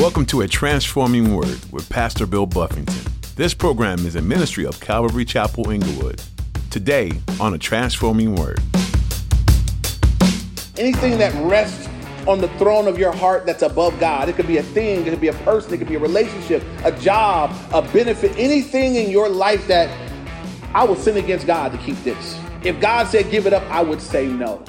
Welcome to A Transforming Word with Pastor Bill Buffington. This program is a ministry of Calvary Chapel Inglewood. Today on A Transforming Word. Anything that rests on the throne of your heart that's above God. It could be a thing, it could be a person, it could be a relationship, a job, a benefit, anything in your life that I will sin against God to keep this. If God said give it up, I would say no.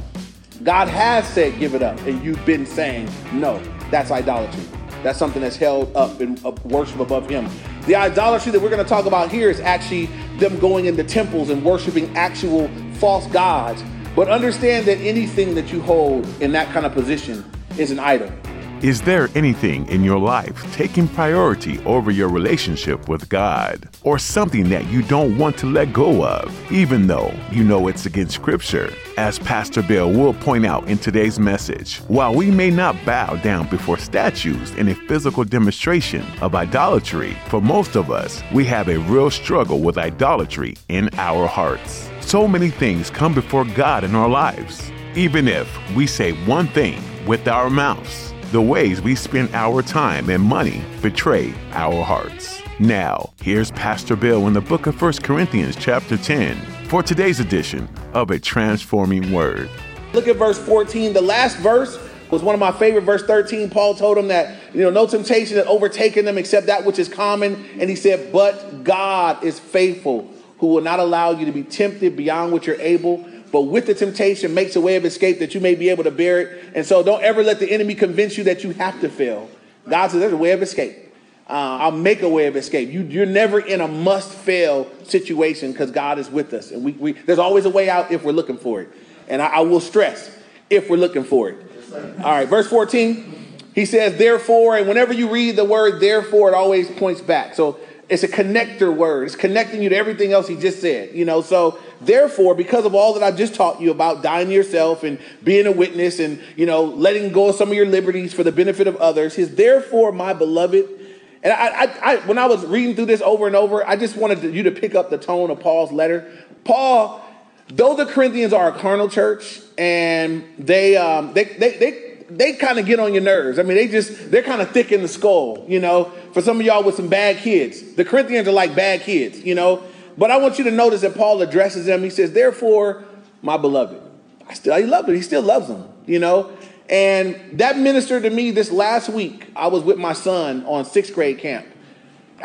God has said give it up, and you've been saying no. That's idolatry. That's something that's held up in uh, worship above Him. The idolatry that we're going to talk about here is actually them going into temples and worshiping actual false gods. But understand that anything that you hold in that kind of position is an idol. Is there anything in your life taking priority over your relationship with God? Or something that you don't want to let go of, even though you know it's against Scripture? As Pastor Bill will point out in today's message, while we may not bow down before statues in a physical demonstration of idolatry, for most of us, we have a real struggle with idolatry in our hearts. So many things come before God in our lives, even if we say one thing with our mouths the ways we spend our time and money betray our hearts. Now, here's Pastor Bill in the book of 1 Corinthians, chapter 10, for today's edition of A Transforming Word. Look at verse 14. The last verse was one of my favorite. Verse 13, Paul told him that, you know, no temptation had overtaken them except that which is common. And he said, But God is faithful, who will not allow you to be tempted beyond what you're able but with the temptation makes a way of escape that you may be able to bear it. And so don't ever let the enemy convince you that you have to fail. God says there's a way of escape. Uh, I'll make a way of escape. You, are never in a must fail situation because God is with us. And we, we, there's always a way out if we're looking for it. And I, I will stress, if we're looking for it. All right, verse 14. He says, therefore, and whenever you read the word therefore, it always points back. So it's a connector word. It's connecting you to everything else he just said. You know, so therefore, because of all that I just taught you about dying yourself and being a witness and you know letting go of some of your liberties for the benefit of others, his therefore, my beloved. And I, I, I when I was reading through this over and over, I just wanted you to pick up the tone of Paul's letter. Paul, though the Corinthians are a carnal church and they um, they they, they they kind of get on your nerves. I mean, they just, they're kind of thick in the skull, you know, for some of y'all with some bad kids. The Corinthians are like bad kids, you know. But I want you to notice that Paul addresses them. He says, Therefore, my beloved. I still, he loves it. He still loves them, you know. And that ministered to me this last week. I was with my son on sixth grade camp.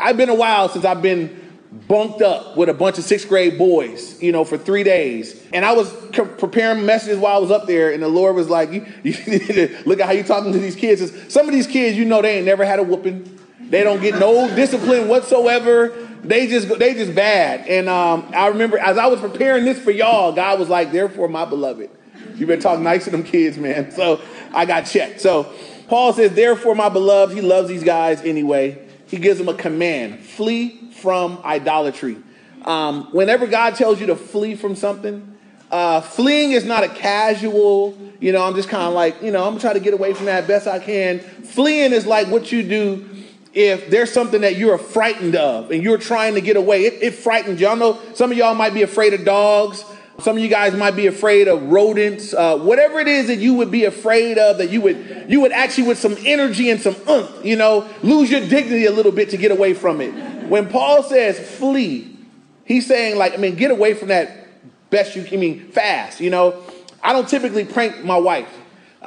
I've been a while since I've been bunked up with a bunch of sixth grade boys, you know, for three days. And I was preparing messages while I was up there, and the Lord was like, you, you need to look at how you're talking to these kids. Some of these kids, you know, they ain't never had a whooping. They don't get no discipline whatsoever. They just they just bad. And um, I remember as I was preparing this for y'all, God was like, therefore, my beloved. You better talk nice to them kids, man. So I got checked. So Paul says, therefore, my beloved, he loves these guys anyway. He gives them a command flee from idolatry. Um, whenever God tells you to flee from something, uh, fleeing is not a casual, you know, I'm just kind of like, you know, I'm trying to get away from that best I can. Fleeing is like what you do if there's something that you're frightened of and you're trying to get away. It, it frightens y'all. know some of y'all might be afraid of dogs. Some of you guys might be afraid of rodents, uh, whatever it is that you would be afraid of, that you would you would actually with some energy and some oomph, you know, lose your dignity a little bit to get away from it. When Paul says flee, he's saying like, I mean, get away from that best you can. I mean, fast. You know, I don't typically prank my wife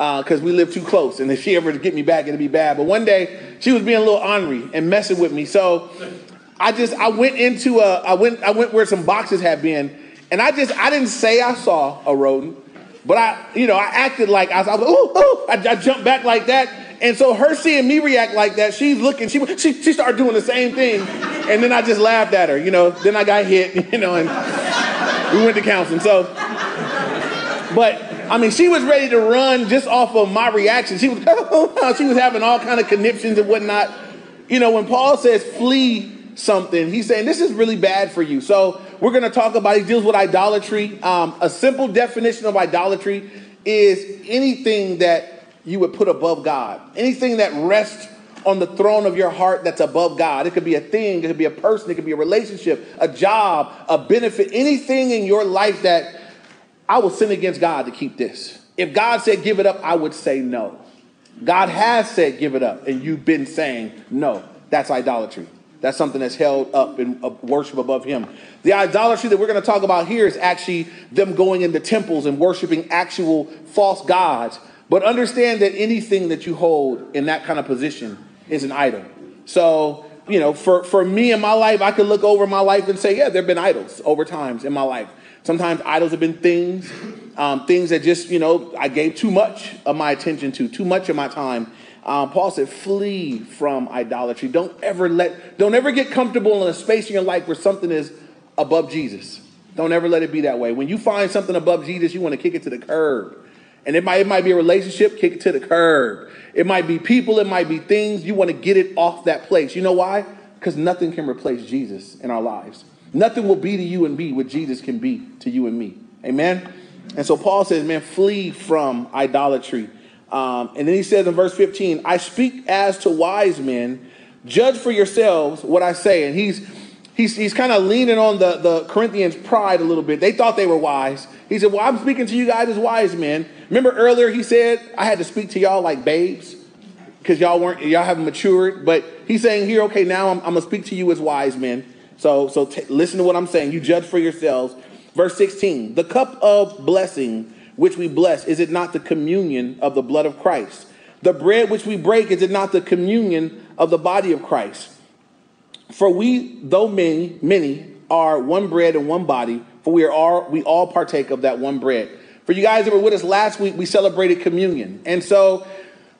because uh, we live too close, and if she ever get me back, it'd be bad. But one day she was being a little ornery and messing with me, so I just I went into a I went I went where some boxes had been and I just, I didn't say I saw a rodent, but I, you know, I acted like I, was, I was ooh, ooh, I, I jumped back like that. And so her seeing me react like that, she's looking, she, she, she started doing the same thing. And then I just laughed at her, you know, then I got hit, you know, and we went to counseling. So, but I mean, she was ready to run just off of my reaction. She was, she was having all kind of conniptions and whatnot. You know, when Paul says flee something, he's saying this is really bad for you. So we're going to talk about, he deals with idolatry. Um, a simple definition of idolatry is anything that you would put above God, anything that rests on the throne of your heart that's above God. It could be a thing, it could be a person, it could be a relationship, a job, a benefit, anything in your life that I will sin against God to keep this. If God said give it up, I would say no. God has said, give it up, and you've been saying, no, that's idolatry. That's something that's held up in uh, worship above Him. The idolatry that we're going to talk about here is actually them going into temples and worshiping actual false gods. But understand that anything that you hold in that kind of position is an idol. So, you know, for, for me in my life, I could look over my life and say, yeah, there have been idols over times in my life. Sometimes idols have been things, um, things that just, you know, I gave too much of my attention to, too much of my time. Um, Paul said, flee from idolatry. Don't ever let, don't ever get comfortable in a space in your life where something is above Jesus. Don't ever let it be that way. When you find something above Jesus, you want to kick it to the curb. And it might, it might be a relationship, kick it to the curb. It might be people, it might be things. You want to get it off that place. You know why? Because nothing can replace Jesus in our lives. Nothing will be to you and me what Jesus can be to you and me. Amen? And so Paul says, man, flee from idolatry. Um, and then he says in verse 15, I speak as to wise men, judge for yourselves what I say. And he's he's, he's kind of leaning on the, the Corinthians' pride a little bit. They thought they were wise. He said, Well, I'm speaking to you guys as wise men. Remember earlier he said, I had to speak to y'all like babes because y'all weren't, y'all haven't matured. But he's saying here, okay, now I'm, I'm to speak to you as wise men. So, so t- listen to what I'm saying. You judge for yourselves. Verse 16 The cup of blessing which we bless, is it not the communion of the blood of Christ? The bread which we break, is it not the communion of the body of Christ? For we, though many, many, are one bread and one body, for we are all we all partake of that one bread. For you guys that were with us last week, we celebrated communion. And so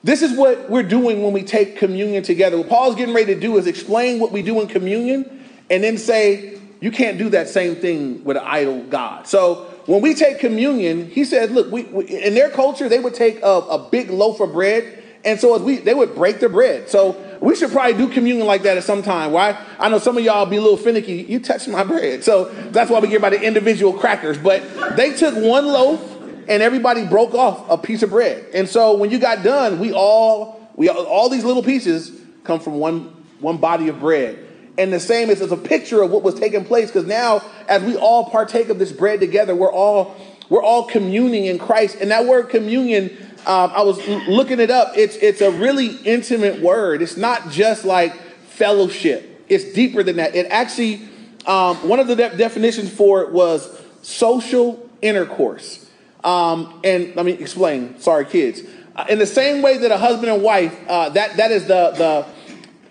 this is what we're doing when we take communion together. What Paul's getting ready to do is explain what we do in communion and then say, you can't do that same thing with an idol God. So when we take communion, he said, look, we, we, in their culture, they would take a, a, big loaf of bread. And so as we, they would break the bread. So we should probably do communion like that at some time, right? I know some of y'all be a little finicky. You touched my bread. So that's why we give by the individual crackers. But they took one loaf and everybody broke off a piece of bread. And so when you got done, we all, we all these little pieces come from one, one body of bread. And the same is as a picture of what was taking place because now, as we all partake of this bread together, we're all we're all communing in Christ. And that word communion, um, I was looking it up. It's it's a really intimate word. It's not just like fellowship. It's deeper than that. It actually um, one of the de- definitions for it was social intercourse. Um, and let me explain. Sorry, kids. Uh, in the same way that a husband and wife, uh, that that is the the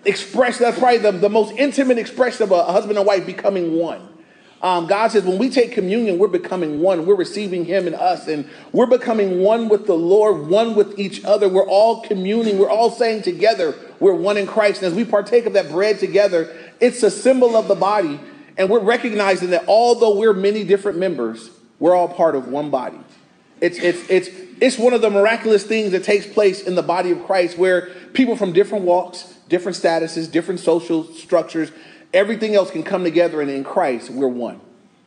express, that's probably the, the most intimate expression of a, husband and wife becoming one. Um, God says when we take communion, we're becoming one. We're receiving Him and us, and we're becoming one with the Lord, one with each other. We're all communing. We're all saying together, we're one in Christ. And as we partake of that bread together, it's a symbol of the body. And we're recognizing that although we're many different members, we're all part of one body. It's, it's, it's, it's one of the miraculous things that takes place in the body of Christ where people from different walks, different statuses, different social structures, everything else can come together, and in Christ, we're one.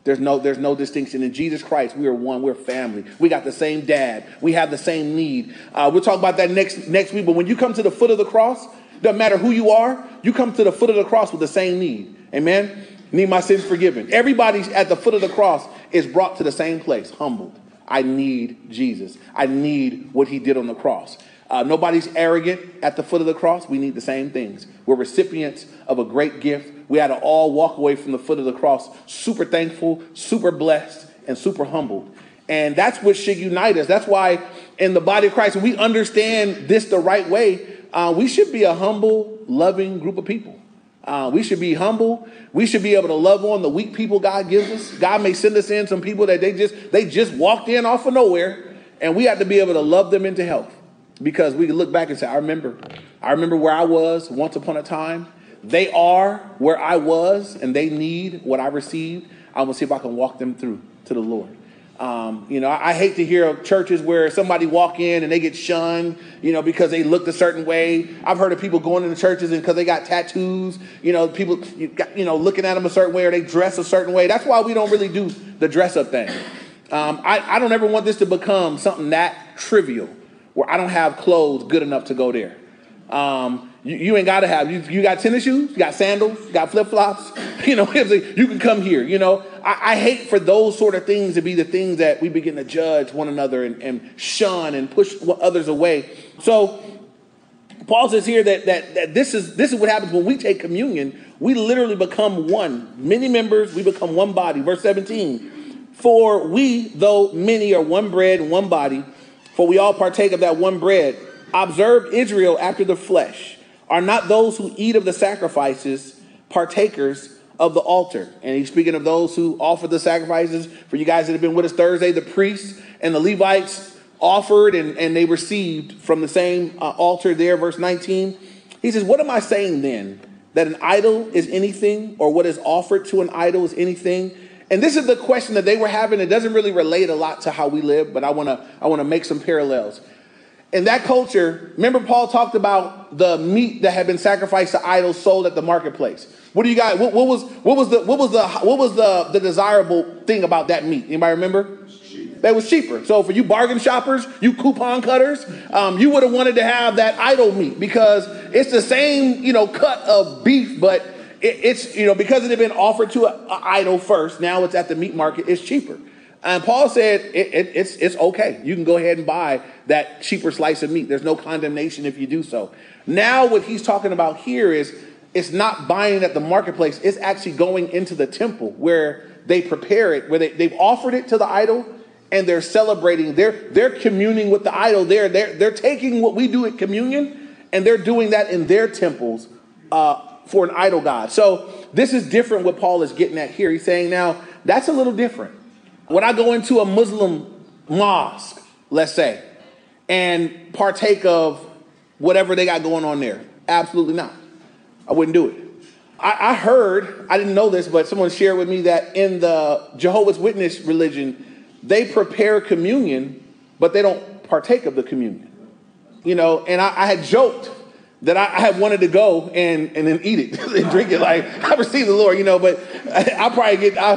There's no, there's no distinction. In Jesus Christ, we are one. We're family. We got the same dad. We have the same need. Uh, we'll talk about that next, next week. But when you come to the foot of the cross, doesn't matter who you are, you come to the foot of the cross with the same need. Amen? Need my sins forgiven. Everybody at the foot of the cross is brought to the same place, humbled. I need Jesus. I need what he did on the cross. Uh, nobody's arrogant at the foot of the cross. We need the same things. We're recipients of a great gift. We had to all walk away from the foot of the cross super thankful, super blessed, and super humbled. And that's what should unite us. That's why in the body of Christ, we understand this the right way. Uh, we should be a humble, loving group of people. Uh, we should be humble. We should be able to love on the weak people God gives us. God may send us in some people that they just they just walked in off of nowhere, and we have to be able to love them into health because we can look back and say, I remember, I remember where I was once upon a time. They are where I was, and they need what I received. I'm gonna see if I can walk them through to the Lord. Um, you know, I, I, hate to hear of churches where somebody walk in and they get shunned, you know, because they looked a certain way. I've heard of people going into churches and because they got tattoos, you know, people, you, got, you know, looking at them a certain way or they dress a certain way. That's why we don't really do the dress up thing. Um, I, I don't ever want this to become something that trivial where I don't have clothes good enough to go there. Um, you, you, ain't got to have, you, you, got tennis shoes, you got sandals, you got flip flops, you know, you can come here. You know, I, I, hate for those sort of things to be the things that we begin to judge one another and, and shun and push others away. So Paul says here that, that, that this, is, this is what happens when we take communion. We literally become one. Many members, we become one body. Verse 17. For we, though many, are one bread one body, for we all partake of that one bread. Observe Israel after the flesh. Are not those who eat of the sacrifices partakers of the altar? And he's speaking of those who offer the sacrifices. For you guys that have been with us Thursday, the priests and the Levites offered and, and they received from the same uh, altar there, verse 19. He says, What am I saying then? That an idol is anything, or what is offered to an idol is anything? And this is the question that they were having. It doesn't really relate a lot to how we live, but I want to I want to make some parallels. In that culture, remember Paul talked about the meat that had been sacrificed to idols sold at the marketplace. What do you got? What, what was what was the what was the what was the the desirable thing about that meat? Anybody remember? that was cheaper. So for you bargain shoppers, you coupon cutters, um, you would have wanted to have that idol meat because it's the same, you know, cut of beef, but it, it's, you know, because it had been offered to an idol first, now it's at the meat market, it's cheaper. And Paul said it, it, it's, it's okay. You can go ahead and buy that cheaper slice of meat. There's no condemnation if you do so. Now, what he's talking about here is it's not buying at the marketplace, it's actually going into the temple where they prepare it, where they, they've offered it to the idol, and they're celebrating. They're, they're communing with the idol. They're, they're, they're taking what we do at communion and they're doing that in their temples uh, for an idol God. So this is different what Paul is getting at here. He's saying now that's a little different. When I go into a Muslim mosque, let's say, and partake of whatever they got going on there, absolutely not. I wouldn't do it. I, I heard, I didn't know this, but someone shared with me that in the Jehovah's Witness religion, they prepare communion, but they don't partake of the communion. You know, and I, I had joked that I, I, had wanted to go and, and then eat it and drink it. Like I received the Lord, you know, but I, will probably get I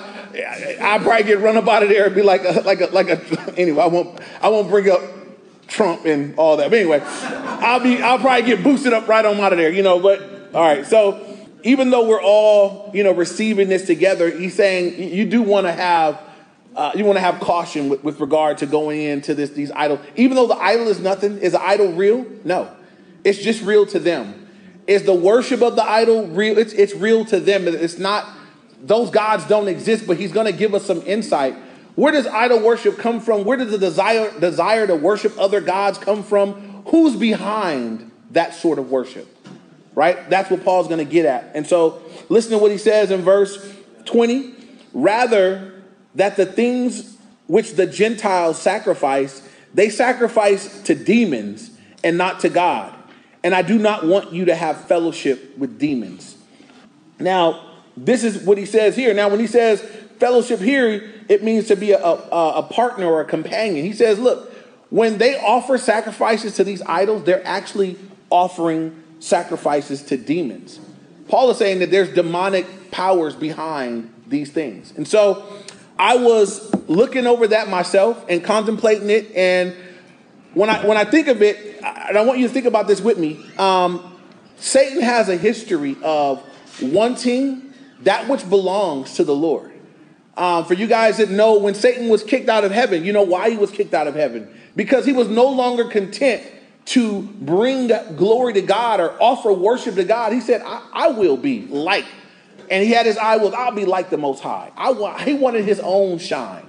I probably get run up out of there and be like a, like a like a anyway. I won't I won't bring up Trump and all that. But anyway, I'll be I'll probably get boosted up right on out of there, you know. But all right, so even though we're all you know receiving this together, he's saying you do want to have uh, you want to have caution with, with regard to going into this these idols. Even though the idol is nothing, is the idol real? No, it's just real to them. Is the worship of the idol real? It's it's real to them. It's not. Those gods don't exist, but He's going to give us some insight. Where does idol worship come from? Where does the desire desire to worship other gods come from? Who's behind that sort of worship? Right? That's what Paul's going to get at. And so, listen to what he says in verse 20. Rather, that the things which the Gentiles sacrifice, they sacrifice to demons and not to God. And I do not want you to have fellowship with demons. Now, this is what he says here. Now, when he says fellowship here, it means to be a, a, a partner or a companion. He says, look, when they offer sacrifices to these idols, they're actually offering sacrifices to demons. Paul is saying that there's demonic powers behind these things. And so I was looking over that myself and contemplating it. And when I when I think of it, and I want you to think about this with me, um, Satan has a history of wanting that which belongs to the Lord. Um, for you guys that know, when Satan was kicked out of heaven, you know why he was kicked out of heaven? Because he was no longer content to bring glory to God or offer worship to God. He said, I, I will be like and he had his eye was, I'll be like the Most High. I want, he wanted his own shine.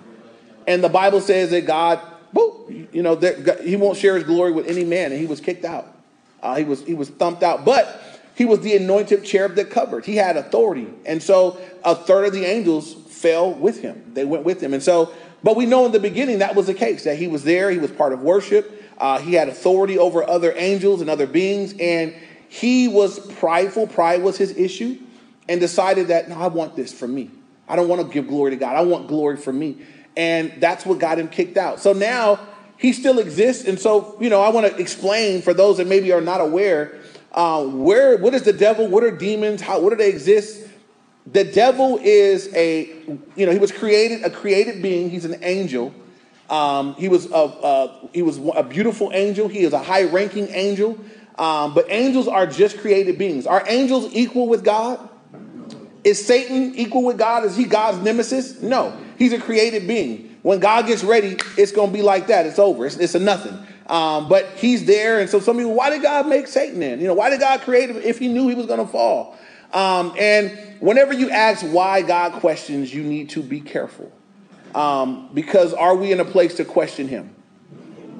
And the Bible says that God, boop, you know, that he won't share his glory with any man, and he was kicked out. Uh, he was he was thumped out, but he was the anointed cherub that covered. He had authority, and so a third of the angels fell with him. They went with him, and so. But we know in the beginning that was the case that he was there. He was part of worship. Uh, he had authority over other angels and other beings, and he was prideful. Pride was his issue and decided that, no, I want this for me. I don't want to give glory to God. I want glory for me. And that's what got him kicked out. So now he still exists. And so, you know, I want to explain for those that maybe are not aware uh, where, what is the devil? What are demons? How, what do they exist? The devil is a, you know, he was created, a created being. He's an angel. Um, he was a, uh, he was a beautiful angel. He is a high ranking angel. Um, but angels are just created beings. Are angels equal with God? Is Satan equal with God? Is he God's nemesis? No. He's a created being. When God gets ready, it's going to be like that. It's over. It's, it's a nothing. Um, but he's there. And so some people, why did God make Satan then? You know, why did God create him if he knew he was going to fall? Um, and whenever you ask why God questions, you need to be careful. Um, because are we in a place to question him?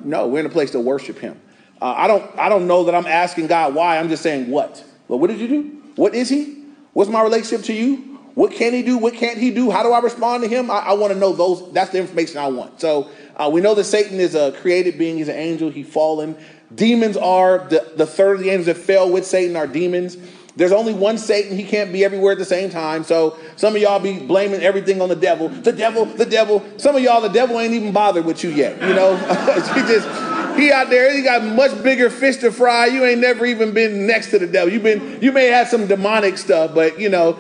No, we're in a place to worship him. Uh, I don't I don't know that I'm asking God why. I'm just saying what. Well, what did you do? What is he? What's my relationship to you? What can he do? What can't he do? How do I respond to him? I, I want to know those. That's the information I want. So uh, we know that Satan is a created being. He's an angel. He fallen. Demons are the, the third of the angels that fell with Satan are demons. There's only one Satan. He can't be everywhere at the same time. So some of y'all be blaming everything on the devil. The devil, the devil. Some of y'all, the devil ain't even bothered with you yet. You know, he just he out there. He got much bigger fish to fry. You ain't never even been next to the devil. You've been. You may have some demonic stuff, but you know,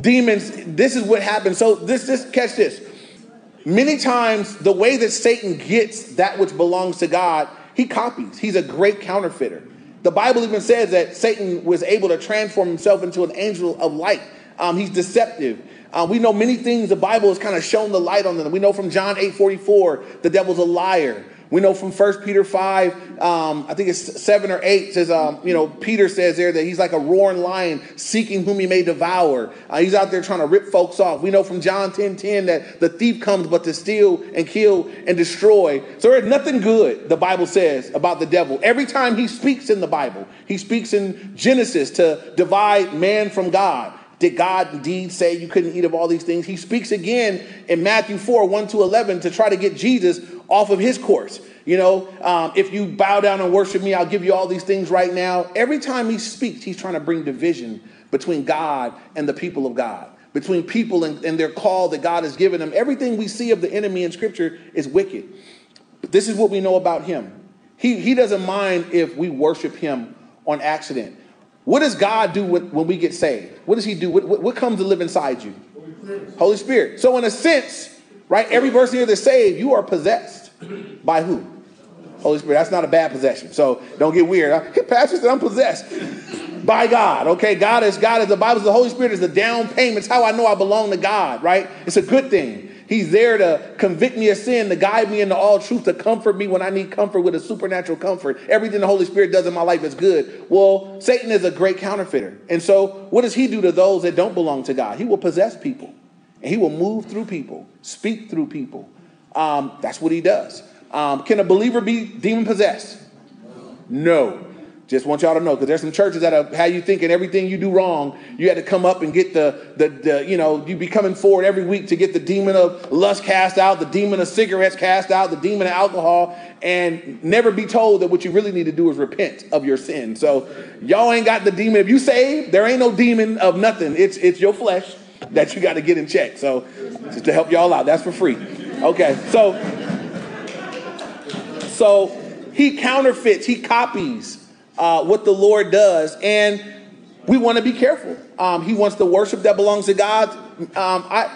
demons. This is what happens. So this, this catch this. Many times, the way that Satan gets that which belongs to God, he copies. He's a great counterfeiter. The Bible even says that Satan was able to transform himself into an angel of light. Um, he's deceptive. Uh, we know many things. The Bible has kind of shown the light on them. We know from John 8 44, the devil's a liar. We know from 1 Peter 5, um, I think it's 7 or 8, says, um, you know, Peter says there that he's like a roaring lion seeking whom he may devour. Uh, he's out there trying to rip folks off. We know from John 10 10 that the thief comes but to steal and kill and destroy. So there's nothing good, the Bible says, about the devil. Every time he speaks in the Bible, he speaks in Genesis to divide man from God. Did God indeed say you couldn't eat of all these things? He speaks again in Matthew 4 1 to 11 to try to get Jesus off of his course. You know, um, if you bow down and worship me, I'll give you all these things right now. Every time he speaks, he's trying to bring division between God and the people of God, between people and, and their call that God has given them. Everything we see of the enemy in Scripture is wicked. But this is what we know about him. He, he doesn't mind if we worship him on accident. What does God do when we get saved? What does He do? What, what, comes to live inside you? Holy Spirit. So, in a sense, right, every person here that's saved, you are possessed by who? Holy Spirit. That's not a bad possession. So don't get weird. Hey, Pastor said I'm possessed by God. Okay, God is God is the Bible. Is the Holy Spirit is the down payment. It's how I know I belong to God. Right? It's a good thing. He's there to convict me of sin, to guide me into all truth, to comfort me when I need comfort with a supernatural comfort. Everything the Holy Spirit does in my life is good. Well, Satan is a great counterfeiter. And so, what does he do to those that don't belong to God? He will possess people, and he will move through people, speak through people. Um, that's what he does. Um, can a believer be demon possessed? No. Just want y'all to know, because there's some churches that have how you thinking everything you do wrong, you had to come up and get the, the, the, you know, you be coming forward every week to get the demon of lust cast out, the demon of cigarettes cast out, the demon of alcohol, and never be told that what you really need to do is repent of your sin. So y'all ain't got the demon. If you saved, there ain't no demon of nothing. It's, it's your flesh that you got to get in check. So just to help y'all out, that's for free. Okay, so so he counterfeits, he copies uh, what the Lord does. And we want to be careful. Um, he wants the worship that belongs to God. Um, I,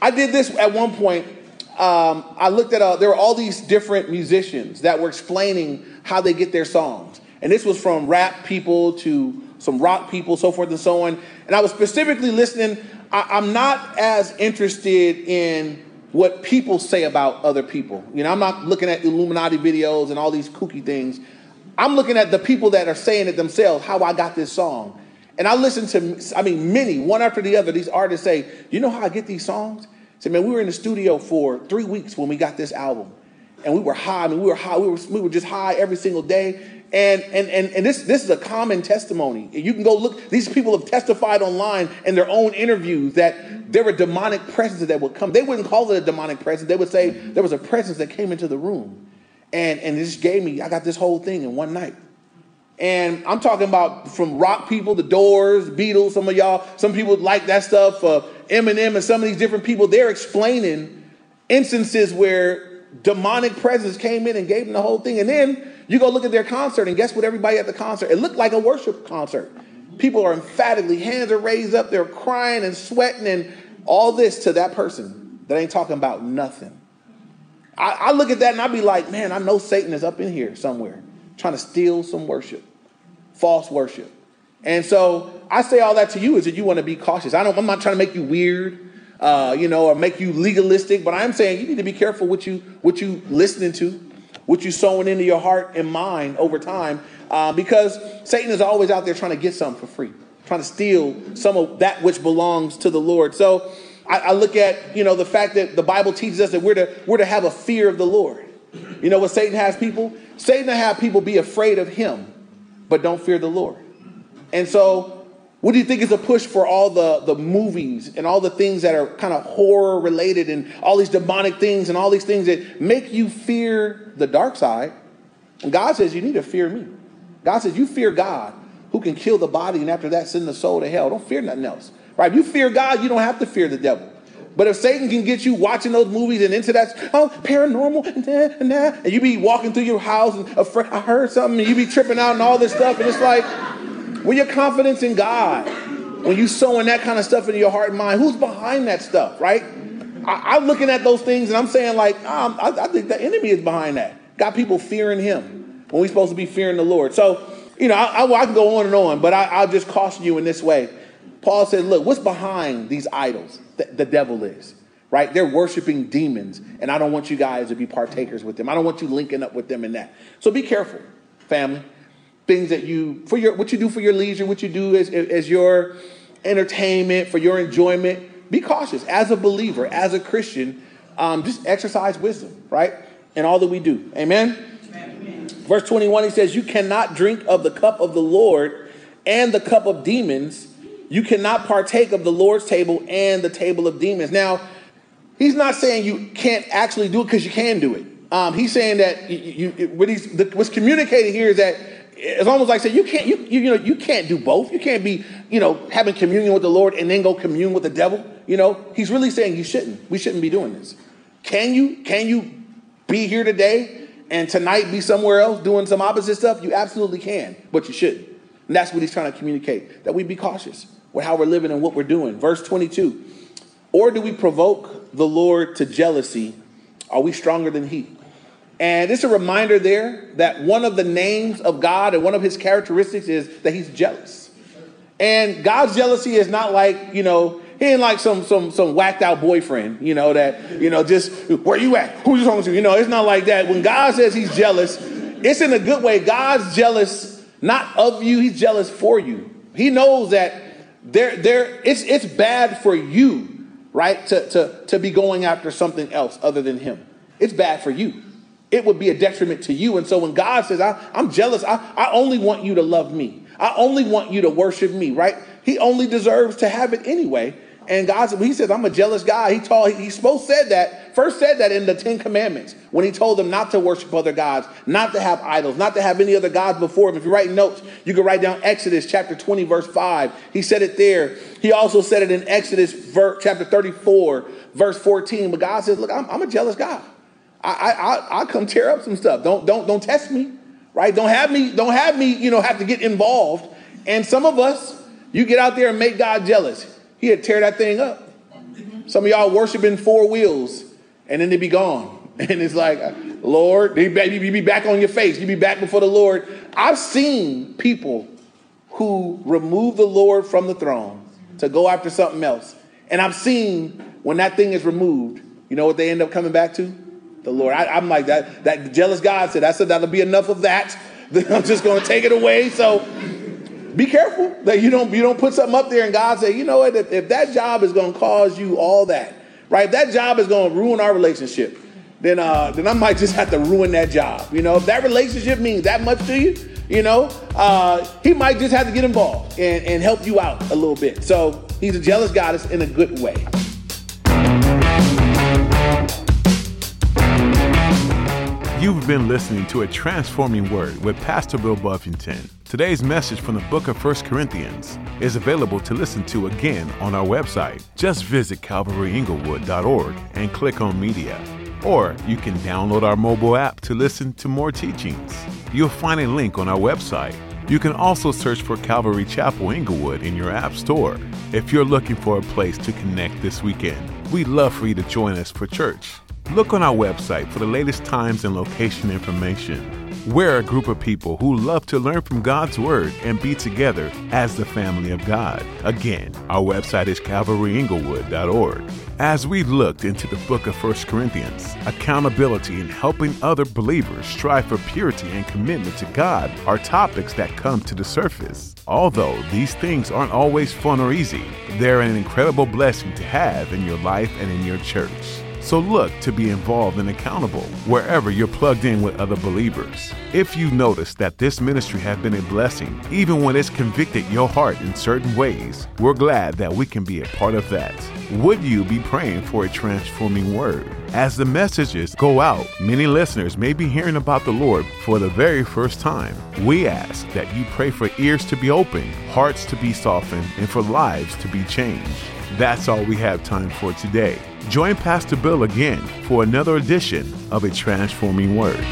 I did this at one point. Um, I looked at, uh, there were all these different musicians that were explaining how they get their songs. And this was from rap people to some rock people, so forth and so on. And I was specifically listening. I, I'm not as interested in what people say about other people. You know, I'm not looking at Illuminati videos and all these kooky things. I'm looking at the people that are saying it themselves, how I got this song. And I listen to, I mean, many, one after the other, these artists say, you know how I get these songs? I said, man, we were in the studio for three weeks when we got this album. And we were high, I mean, we were high, we were, we were just high every single day. And, and, and, and this, this is a common testimony. You can go look, these people have testified online in their own interviews that there were demonic presences that would come. They wouldn't call it a demonic presence. They would say there was a presence that came into the room. And, and this gave me, I got this whole thing in one night. And I'm talking about from rock people, the Doors, Beatles, some of y'all, some people like that stuff, uh, Eminem and some of these different people, they're explaining instances where demonic presence came in and gave them the whole thing. And then you go look at their concert, and guess what? Everybody at the concert, it looked like a worship concert. People are emphatically, hands are raised up, they're crying and sweating, and all this to that person that ain't talking about nothing. I, I look at that and I be like, man, I know Satan is up in here somewhere trying to steal some worship, false worship. And so I say all that to you is that you want to be cautious. I don't, I'm not trying to make you weird, uh, you know, or make you legalistic, but I'm saying you need to be careful what you what you listening to what you sowing into your heart and mind over time, uh, because Satan is always out there trying to get something for free, trying to steal some of that which belongs to the Lord. So I, I look at you know the fact that the Bible teaches us that we're to we're to have a fear of the Lord. You know what Satan has people? Satan have people be afraid of him, but don't fear the Lord. And so, what do you think is a push for all the, the movies and all the things that are kind of horror related and all these demonic things and all these things that make you fear the dark side? And God says you need to fear me. God says you fear God who can kill the body and after that send the soul to hell. Don't fear nothing else. Right? If you fear God, you don't have to fear the devil. But if Satan can get you watching those movies and into that, oh, paranormal, and, that, and, that, and you be walking through your house and I heard something, and you be tripping out and all this stuff, and it's like, when your confidence in God, when you sowing that kind of stuff into your heart and mind, who's behind that stuff, right? I, am looking at those things and I'm saying, like, um, I, I, think the enemy is behind that. Got people fearing him when we're supposed to be fearing the Lord. So, you know, I, I, I can go on and on, but I'll just caution you in this way. Paul said, look, what's behind these idols? The, the devil is, right? They're worshiping demons, and I don't want you guys to be partakers with them. I don't want you linking up with them in that. So be careful, family things that you for your what you do for your leisure, what you do as, as your entertainment, for your enjoyment. Be cautious as a believer, as a Christian. Um, just exercise wisdom, right? In all that we do. Amen? Amen. Verse 21, he says, You cannot drink of the cup of the Lord and the cup of demons. You cannot partake of the Lord's table and the table of demons. Now, he's not saying you can't actually do it because you can do it. Um, he's saying that you, you, what he's, the, what's communicated here is that it's almost like saying you can't you, you, you know you can't do both. You can't be you know having communion with the Lord and then go commune with the devil. You know he's really saying you shouldn't. We shouldn't be doing this. Can you can you be here today and tonight be somewhere else doing some opposite stuff? You absolutely can, but you shouldn't. And that's what he's trying to communicate that we be cautious with how we're living and what we're doing. Verse 22. Or do we provoke the Lord to jealousy? Are we stronger than he? And it's a reminder there that one of the names of God and one of his characteristics is that he's jealous. And God's jealousy is not like, you know, he ain't like some some some whacked out boyfriend, you know, that, you know, just where you at? Who you talking to? You know, it's not like that. When God says he's jealous, it's in a good way. God's jealous not of you, he's jealous for you. He knows that there there it's it's bad for you, right? To to to be going after something else other than him. It's bad for you it would be a detriment to you. And so when God says, I, am jealous, I, I only want you to love me, I only want you to worship me, right? He only deserves to have it anyway. And God said, he says, I'm a jealous guy. He told he supposed said that, first said that in the Ten Commandments when he told them not to worship other gods, not to have idols, not to have any other gods before him. If you're writing notes, you can write down Exodus chapter 20, verse 5. He said it there. He also said it in Exodus ver, chapter 34, verse 14. But God says, Look, I'm, I'm a jealous God. I, I, I come tear up some stuff. Don't, don't, don't test me, right? Don't have me, don't have me, you know, have to get involved. And some of us, you get out there and make God jealous. He'd tear that thing up. Some of y'all worshiping four wheels, and then they be gone. And it's like, Lord, you be back on your face. You be back before the Lord. I've seen people who remove the Lord from the throne to go after something else. And I've seen when that thing is removed, you know what they end up coming back to? the Lord. I, am like that. That jealous God said, I said that'll be enough of that. I'm just going to take it away. So be careful that you don't you don't put something up there and God say, you know what? If, if that job is to cause you all that, right? If that job is to ruin our relationship, then uh, then I might just have to ruin that job. You know, if that relationship means that much to you, you know, uh, he might just have to get involved and, and help you out a little bit. So he's a jealous goddess in a good way. You've been listening to a transforming word with Pastor Bill Buffington. Today's message from the book of 1 Corinthians is available to listen to again on our website. Just visit calvaryinglewood.org and click on media. Or you can download our mobile app to listen to more teachings. You'll find a link on our website. You can also search for Calvary Chapel Inglewood in your app store. If you're looking for a place to connect this weekend, we'd love for you to join us for church. Look on our website for the latest times and location information. We're a group of people who love to learn from God's Word and be together as the family of God. Again, our website is calvaryinglewood.org. As we looked into the book of 1 Corinthians, accountability and helping other believers strive for purity and commitment to God are topics that come to the surface. Although these things aren't always fun or easy, they're an incredible blessing to have in your life and in your church. So look to be involved and accountable wherever you're plugged in with other believers. If you notice that this ministry has been a blessing, even when it's convicted your heart in certain ways, we're glad that we can be a part of that. Would you be praying for a transforming word? As the messages go out, many listeners may be hearing about the Lord for the very first time. We ask that you pray for ears to be open, hearts to be softened, and for lives to be changed. That's all we have time for today. Join Pastor Bill again for another edition of A Transforming Word.